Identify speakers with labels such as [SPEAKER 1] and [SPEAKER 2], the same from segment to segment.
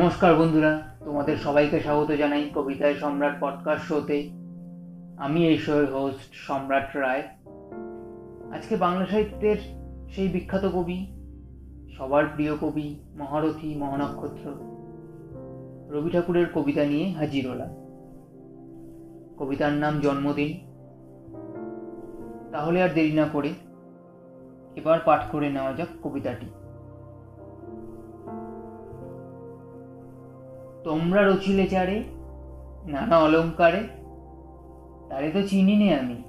[SPEAKER 1] নমস্কার বন্ধুরা, তোমাদের সবাইকে স্বাগত জানাই কবিতায় সম্রাট পডকাস্ট শোতে। আমি এই শোয়ের হোস্ট সম্রাট রায়। আজকে বাংলা সাহিত্যের সেই বিখ্যাত কবি, সবার প্রিয় কবি, মহারথী, মহানক্ষত্র, রবি ঠাকুরের কবিতা নিয়ে হাজির হলাম। কবিতার নাম জন্মদিন। তাহলে আর দেরি না করে এবার পাঠ করে নেওয়া যাক কবিতাটি। তোমরা রচিলে চারে, নানা অলঙ্কারে। তারে তো চিনি নে আমি,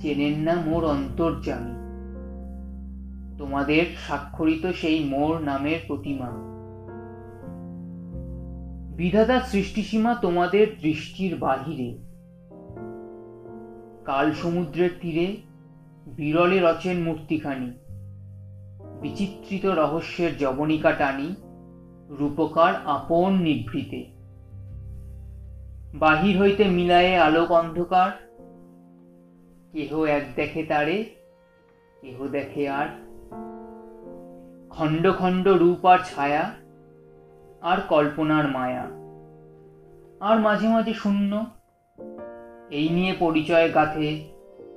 [SPEAKER 1] চেনেন না মোর অন্তর্জামী। তোমাদের স্বাক্ষরিত সেই মোর নামের প্রতিমা। বিধাতা সৃষ্টিসীমা তোমাদের দৃষ্টির বাহিরে। কাল সমুদ্রের তীরে বিরলে রচেন মূর্তিখানি। বিচিত্রিত রহস্যের জবনিকা টানি রূপকার আপন নিভৃতে। বাহির হইতে মিলায়ে আলোক অন্ধকার, কেহ এক দেখে তারে, কেহ দেখে আর। খণ্ড খণ্ড রূপ আর ছায়া, আর কল্পনার মায়া। আর মাঝে মাঝে শূন্য, এই নিয়ে পরিচয় গাথে,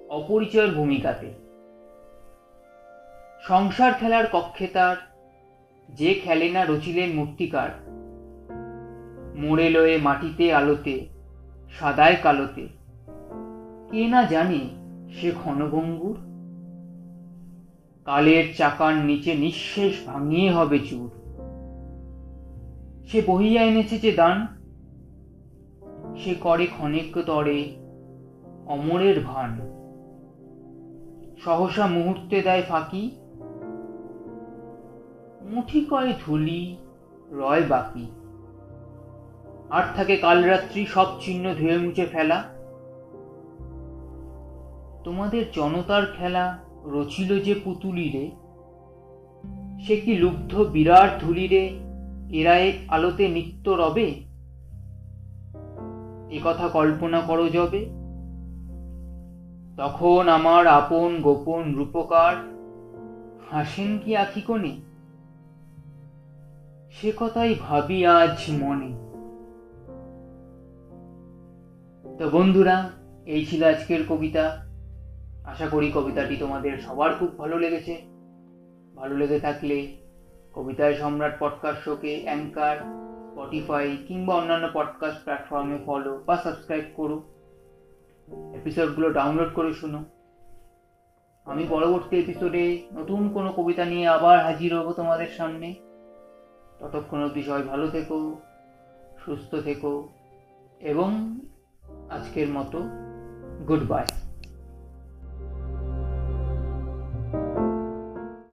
[SPEAKER 1] অপরিচয়ের ভূমিকাতে। সংসার খেলার কক্ষে তার যে খেলে না রচিলেন মূর্তিকার। মোড়ে লয়ে মাটিতে আলোতে, সাদায় কালোতে। কে না জানে সে ক্ষণভঙ্গুর? কালের চাকার নিচে নিঃশেষ ভাঙিয়ে হবে চুর। সে বহিয়া এনেছে যে দান। সে করে ক্ষণেক তরে অমরের ভান। সহসা মুহূর্তে দেয় ফাঁকি। মুঠি কয় ধুলি রয় বাকি। আর থাকে কাল রাত্রি সব চিহ্ন ধুয়ে মুছে ফেলা। তোমাদের জনতার খেলা রচিল যে পুতুলিরে সে কি লুব্ধ বিরাট ধুলিরে এরা এক আলোতে নিত্য রবে? এ কথা কল্পনা করো যবে। তখন আমার আপন গোপন রূপকার হাসেন কি আখি কোণে? সে কথাই ভাবি আজ মনে। তো বন্ধুরা, এই ছিল আজকের কবিতা। আশা করি কবিতাটি তোমাদের সবার খুব ভালো লেগেছে। ভালো লেগে থাকলে কবিতায় সম্রাট পডকাস্ট শোকে অ্যাঙ্কার স্পটিফাই কিংবা অন্যান্য পডকাস্ট প্ল্যাটফর্মে ফলো বা সাবস্ক্রাইব করো। এপিসোডগুলো ডাউনলোড করে শুনো। আমি পরবর্তী এপিসোডে নতুন কোনো কবিতা নিয়ে আবার হাজির হব তোমাদের সামনে। ততক্ষণ অবধি সবাই ভালো থেকো সুস্থ থেকো এবং আজকের মতো গুড বাই